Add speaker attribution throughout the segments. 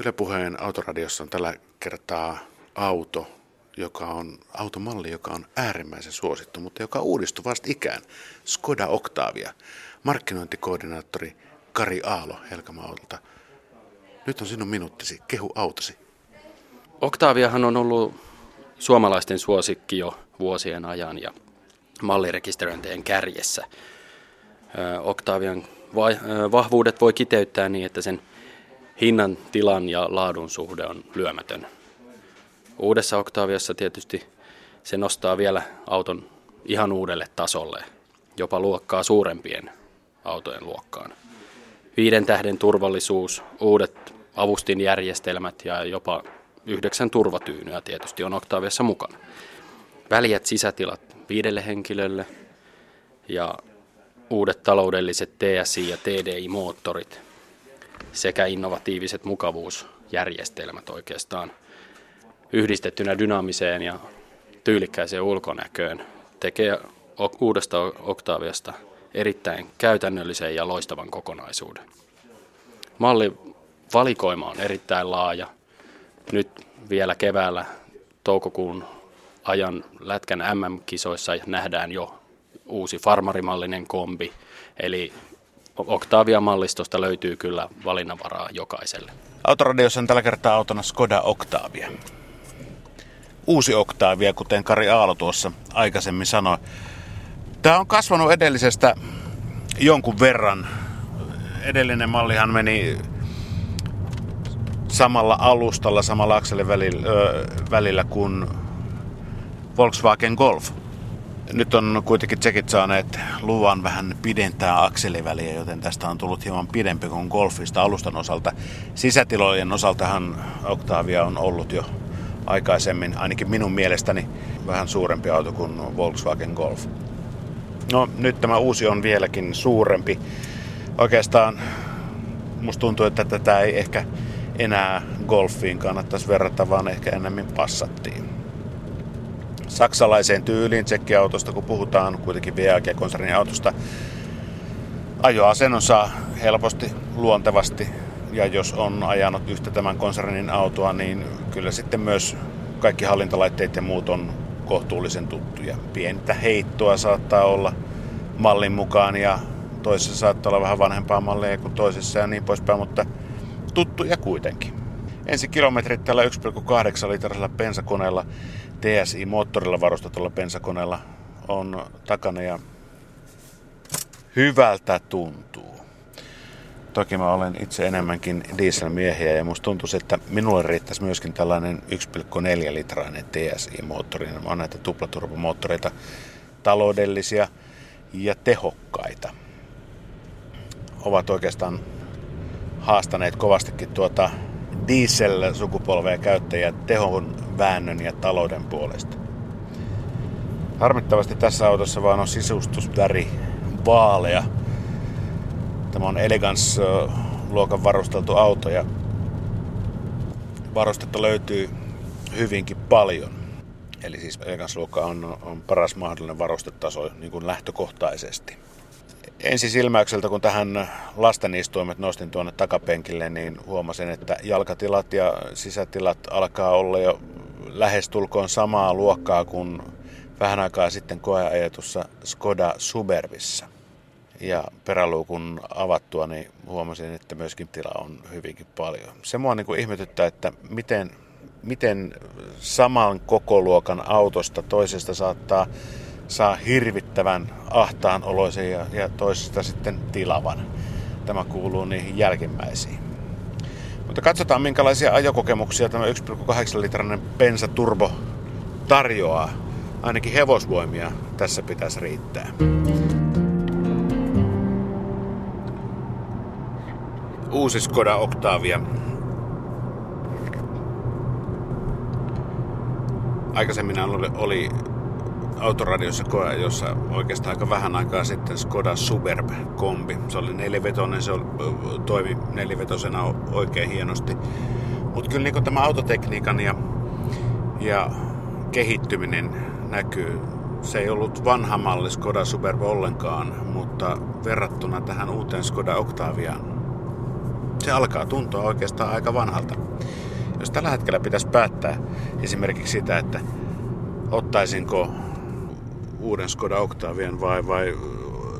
Speaker 1: Yle Puheen autoradiossa on tällä kertaa auto, joka on automalli, joka on äärimmäisen suosittu, mutta joka uudistuu vasta ikään. Skoda Octavia. Markkinointikoordinaattori Kari Aalo Helkamautolta. Nyt on sinun minuuttisi. Kehu autosi.
Speaker 2: Octaviahan on ollut suomalaisten suosikki jo vuosien ajan ja mallirekisteröintien kärjessä. Octavian vahvuudet voi kiteyttää niin, että sen hinnan, tilan ja laadun suhde on lyömätön. Uudessa Octaviassa tietysti se nostaa vielä auton ihan uudelle tasolle, jopa luokkaa suurempien autojen luokkaan. Viiden tähden turvallisuus, uudet avustinjärjestelmät ja jopa yhdeksän turvatyynyä tietysti on Octaviassa mukana. Väljät sisätilat viidelle henkilölle ja uudet taloudelliset TSI- ja TDI-moottorit sekä innovatiiviset mukavuusjärjestelmät oikeastaan yhdistettynä dynaamiseen ja tyylikkäiseen ulkonäköön tekee uudesta Octaviasta erittäin käytännöllisen ja loistavan kokonaisuuden. Malli valikoima on erittäin laaja. Nyt vielä keväällä toukokuun ajan Lätkän MM-kisoissa nähdään jo uusi farmarimallinen kombi, eli Octavia-mallistosta löytyy kyllä valinnanvaraa jokaiselle.
Speaker 1: Autoradiossa on tällä kertaa autona Skoda Octavia. Uusi Octavia, kuten Kari Aalo tuossa aikaisemmin sanoi. Tämä on kasvanut edellisestä jonkun verran. Edellinen mallihan meni samalla alustalla, samalla akselin välillä, välillä kuin Volkswagen Golf. Nyt on kuitenkin tsekit saaneet luvan vähän pidentää akseliväliä, joten tästä on tullut hieman pidempi kuin Golfista alustan osalta. Sisätilojen osaltahan Octavia on ollut jo aikaisemmin, ainakin minun mielestäni, vähän suurempi auto kuin Volkswagen Golf. No nyt tämä uusi on vieläkin suurempi. Oikeastaan musta tuntuu, että tätä ei ehkä enää Golfiin kannattaisi verrata, vaan ehkä enemmän Passattiin saksalaiseen tyyliin tsekkiautosta, kun puhutaan kuitenkin VAG-konsernin autosta. Ajoasennon saa helposti, luontevasti ja jos on ajanut yhtä tämän konsernin autoa, niin kyllä sitten myös kaikki hallintalaitteet ja muut on kohtuullisen tuttuja. Pientä heittoa saattaa olla mallin mukaan ja toisessa saattaa olla vähän vanhempaa malleja kuin toisessa ja niin poispäin, mutta tuttuja kuitenkin. Ensi kilometrit tällä 1,8 litrasella bensakoneella TSI-moottorilla varustetulla bensakoneella on takana ja hyvältä tuntuu. Toki mä olen itse enemmänkin dieselmiehiä ja musta tuntuu, että minulle riittäisi myöskin tällainen 1,4 litrainen TSI-moottori. Mä oon näitä tuplaturbomoottoreita taloudellisia ja tehokkaita. Ovat oikeastaan haastaneet kovastikin tuota diesel-sukupolvea käyttäjiä tehon väännön ja talouden puolesta. Harmittavasti tässä autossa vaan on sisustusväri vaalea. Tämä on Elegance-luokan varusteltu auto ja varustetta löytyy hyvinkin paljon. Eli siis Elegance-luokka on, on paras mahdollinen varustetaso niin kuin lähtökohtaisesti ensisilmäykseltä, kun tähän lastenistuimet nostin tuonne takapenkille, niin huomasin, että jalkatilat ja sisätilat alkaa olla jo lähestulkoon samaa luokkaa kuin vähän aikaa sitten koeajetussa Skoda Suburbissa. Ja peräluukun avattua, niin huomasin, että myöskin tila on hyvinkin paljon. Se mua niin kuin ihmetyttää, että miten, miten saman kokoluokan autosta toisesta saattaa saa hirvittävän ahtaan oloisen ja, ja toisesta sitten tilavan. Tämä kuuluu niihin jälkimmäisiin. Mutta katsotaan minkälaisia ajokokemuksia tämä 1,8 litrainen bensa turbo tarjoaa. Ainakin hevosvoimia tässä pitäisi riittää. Uusi Skoda Octavia. Aikaisemmin oli, oli autoradiossa koe, jossa oikeastaan aika vähän aikaa sitten Skoda Superb-kombi. Se oli nelivetoinen, se toimi nelivetosena oikein hienosti. Mutta kyllä niin tämä autotekniikan ja, ja kehittyminen näkyy. Se ei ollut vanha malli Skoda Superb ollenkaan, mutta verrattuna tähän uuteen Skoda Octaviaan Se alkaa tuntua oikeastaan aika vanhalta. Jos tällä hetkellä pitäisi päättää esimerkiksi sitä, että ottaisinko uuden Skoda Octavian vai, vai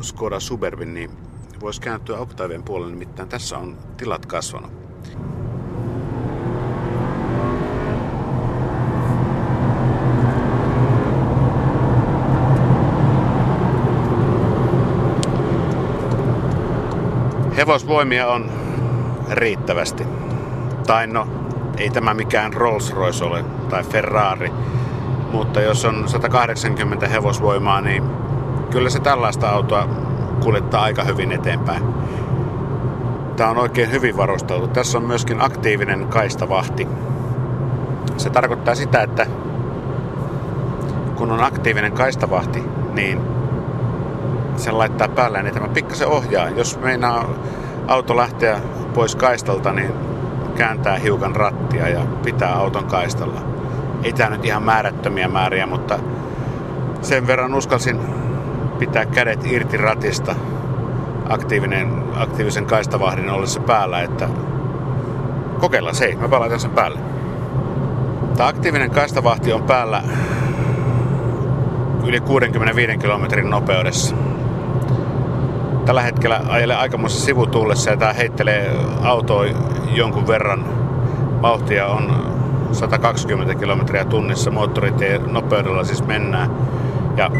Speaker 1: Skoda Suburbin, niin voisi kääntyä Octavian puolelle, nimittäin tässä on tilat kasvanut. Hevosvoimia on riittävästi. Tai no, ei tämä mikään Rolls Royce ole tai Ferrari, mutta jos on 180 hevosvoimaa, niin kyllä se tällaista autoa kuljettaa aika hyvin eteenpäin. Tämä on oikein hyvin varusteltu. Tässä on myöskin aktiivinen kaistavahti. Se tarkoittaa sitä, että kun on aktiivinen kaistavahti, niin sen laittaa päälle, niin tämä pikkasen ohjaa. Jos meinaa auto lähteä pois kaistalta, niin kääntää hiukan rattia ja pitää auton kaistalla. Ei tämä nyt ihan määrättömiä määriä, mutta sen verran uskalsin pitää kädet irti ratista aktiivinen, aktiivisen kaistavahdin ollessa päällä, että kokeillaan se, mä laitan sen päälle. Tämä aktiivinen kaistavahti on päällä yli 65 kilometrin nopeudessa. Tällä hetkellä ajelee aikamoisessa sivutuulessa ja tämä heittelee autoa jonkun verran. Vauhtia on 120 kilometriä tunnissa moottoritien nopeudella siis mennään. Ja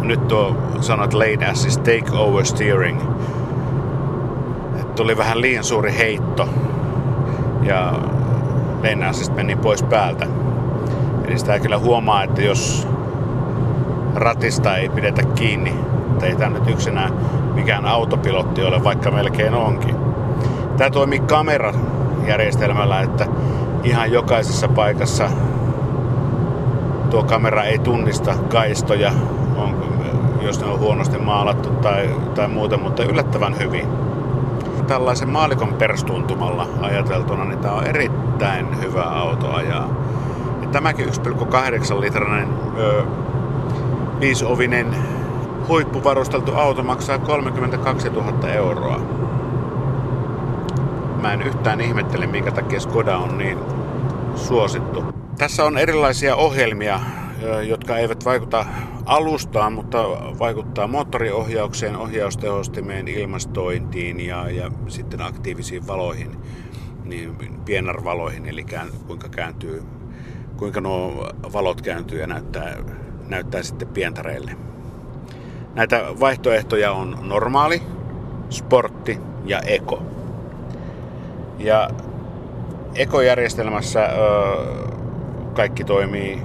Speaker 1: nyt tuo sanat lane assist take over steering. Et tuli vähän liian suuri heitto ja lane assist meni pois päältä. Eli sitä kyllä huomaa, että jos ratista ei pidetä kiinni, että ei tämä nyt yksinään mikään autopilotti ole, vaikka melkein onkin. Tämä toimii kamerajärjestelmällä, että ihan jokaisessa paikassa tuo kamera ei tunnista kaistoja, on, jos ne on huonosti maalattu tai, tai muuta, mutta yllättävän hyvin. Tällaisen maalikon perstuntumalla ajateltuna, niin tämä on erittäin hyvä auto ajaa. Ja tämäkin 1,8 litrainen ö, viisovinen huippuvarusteltu auto maksaa 32 000 euroa. Mä en yhtään ihmettele, minkä takia Skoda on niin suosittu. Tässä on erilaisia ohjelmia, jotka eivät vaikuta alustaan, mutta vaikuttaa moottoriohjaukseen, ohjaustehostimeen, ilmastointiin ja, ja sitten aktiivisiin valoihin, niin pienarvaloihin, eli kuinka kääntyy, kuinka nuo valot kääntyy ja näyttää, näyttää sitten pientareille. Näitä vaihtoehtoja on normaali, sportti ja eko. Ja ekojärjestelmässä ö, kaikki toimii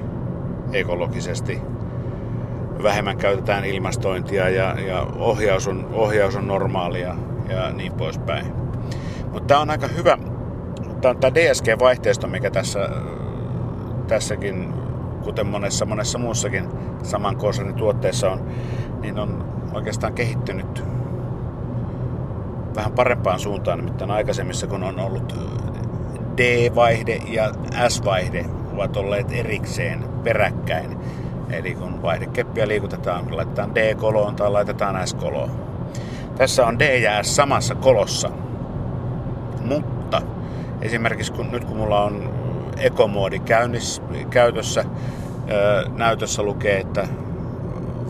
Speaker 1: ekologisesti. Vähemmän käytetään ilmastointia ja, ja ohjaus, on, ohjaus on normaalia ja niin poispäin. Mutta tämä on aika hyvä, tämä on tämä DSG-vaihteisto, mikä tässä, tässäkin, kuten monessa monessa muussakin saman konsernin tuotteessa on, niin on oikeastaan kehittynyt vähän parempaan suuntaan. Nimittäin aikaisemmissa, kun on ollut D-vaihde ja S-vaihde, ovat olleet erikseen peräkkäin. Eli kun vaihdekeppiä liikutetaan, laitetaan D-koloon tai laitetaan S-koloon. Tässä on D ja S samassa kolossa. Mutta esimerkiksi kun, nyt kun mulla on ekomoodi käynnissä, käytössä, näytössä lukee, että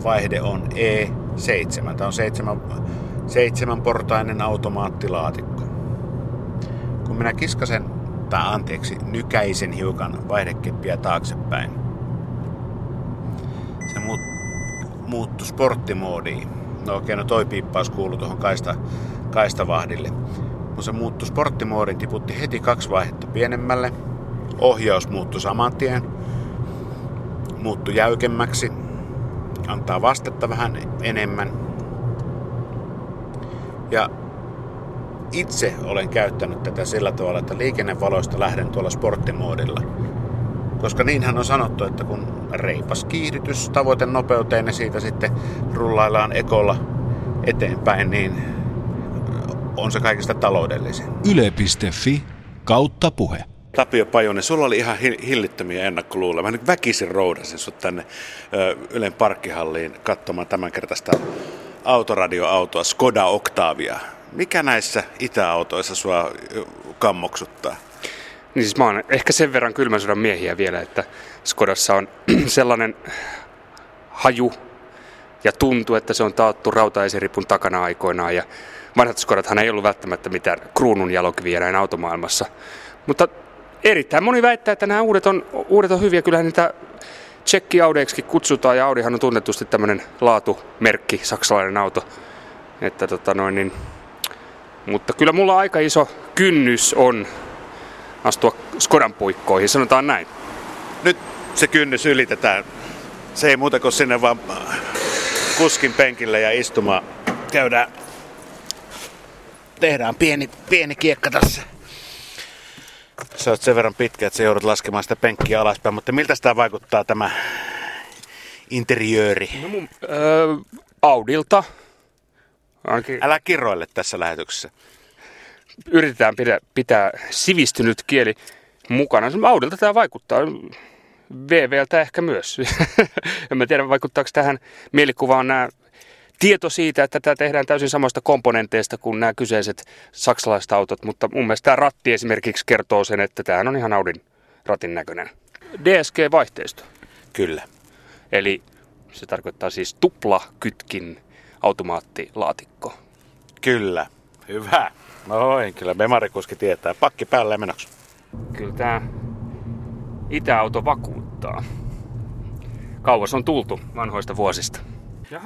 Speaker 1: vaihde on E7. Tämä on seitsemän, seitsemänportainen automaattilaatikko. Kun minä kiskasen, tai anteeksi, nykäisen hiukan vaihdekeppiä taaksepäin, se muut, muuttui sporttimoodiin. No okei, no toi piippaus kuuluu tuohon kaista, kaistavahdille. Kun se muuttui sporttimoodiin, tiputti heti kaksi vaihetta pienemmälle. Ohjaus muuttui saman tien. Muuttui jäykemmäksi antaa vastetta vähän enemmän. Ja itse olen käyttänyt tätä sillä tavalla, että liikennevaloista lähden tuolla sporttimoodilla. Koska niinhän on sanottu, että kun reipas kiihdytys tavoite nopeuteen ja siitä sitten rullaillaan ekolla eteenpäin, niin on se kaikista taloudellisin.
Speaker 3: Yle.fi kautta puhe.
Speaker 1: Tapio Pajunen, sulla oli ihan hillittömiä ennakkoluuloja. Mä nyt väkisin roudasin sut tänne Ylen parkkihalliin katsomaan tämänkertaista autoradioautoa Skoda Octavia. Mikä näissä itäautoissa sua kammoksuttaa?
Speaker 4: Niin siis mä oon ehkä sen verran kylmän sodan miehiä vielä, että Skodassa on sellainen haju ja tuntuu, että se on taattu rautaesiripun takana aikoinaan. Ja vanhat Skodathan ei ollut välttämättä mitään kruunun jalokiviä näin automaailmassa. Mutta erittäin moni väittää, että nämä uudet on, uudet on hyviä. Kyllähän niitä Tsekki Audeiksi kutsutaan ja Audihan on tunnetusti tämmöinen laatumerkki, saksalainen auto. Että tota noin, niin, mutta kyllä mulla aika iso kynnys on astua Skodan puikkoihin, sanotaan näin.
Speaker 1: Nyt se kynnys ylitetään. Se ei muuta kuin sinne vaan kuskin penkille ja istumaan. Käydään, tehdään pieni, pieni kiekka tässä. Sä oot sen verran pitkä, että sä joudut laskemaan sitä penkkiä alaspäin, mutta miltä tämä vaikuttaa tämä interiööri?
Speaker 4: No mun, öö, Audilta.
Speaker 1: Ainakin... Älä kirroille tässä lähetyksessä.
Speaker 4: Yritetään pitää, pitää sivistynyt kieli mukana. Audilta tämä vaikuttaa. VVltä ehkä myös. en mä tiedä, vaikuttaako tähän mielikuvaan nämä tieto siitä, että tämä tehdään täysin samoista komponenteista kuin nämä kyseiset saksalaiset autot, mutta mun mielestä tämä ratti esimerkiksi kertoo sen, että tämä on ihan Audin ratin näköinen. DSG-vaihteisto.
Speaker 1: Kyllä.
Speaker 4: Eli se tarkoittaa siis tuplakytkin automaattilaatikko.
Speaker 1: Kyllä. Hyvä. Noin, kyllä Bemarikuski tietää. Pakki päälle ja menoksi.
Speaker 4: Kyllä tämä itäauto vakuuttaa. Kauas on tultu vanhoista vuosista.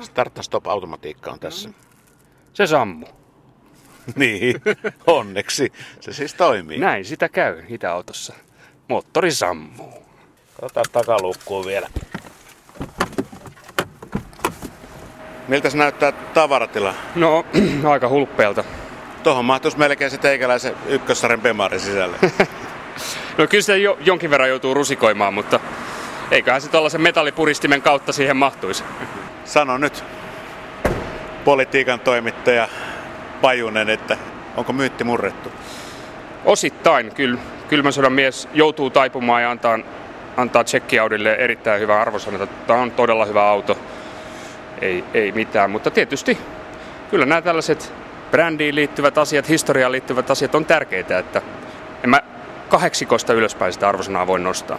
Speaker 1: Start stop automatiikka on tässä. No.
Speaker 4: Se sammu.
Speaker 1: niin, onneksi. Se siis toimii.
Speaker 4: Näin sitä käy itäautossa. Moottori sammuu.
Speaker 1: Katsotaan takalukkuun vielä. Miltä se näyttää tavaratila?
Speaker 4: No, aika hulppeelta.
Speaker 1: Tuohon mahtuisi melkein se teikäläisen ykkössarjan Bemari sisälle.
Speaker 4: no kyllä se jo, jonkin verran joutuu rusikoimaan, mutta eiköhän se tuollaisen metallipuristimen kautta siihen mahtuisi.
Speaker 1: Sano nyt, politiikan toimittaja Pajunen, että onko myytti murrettu?
Speaker 4: Osittain, kyllä. Kylmän sodan mies joutuu taipumaan ja antaa, antaa Tsekkiaudille erittäin hyvä arvosana. Tämä on todella hyvä auto. Ei, ei mitään, mutta tietysti kyllä nämä tällaiset brändiin liittyvät asiat, historiaan liittyvät asiat on tärkeitä, että en mä kaheksikosta ylöspäin sitä arvosanaa voi nostaa.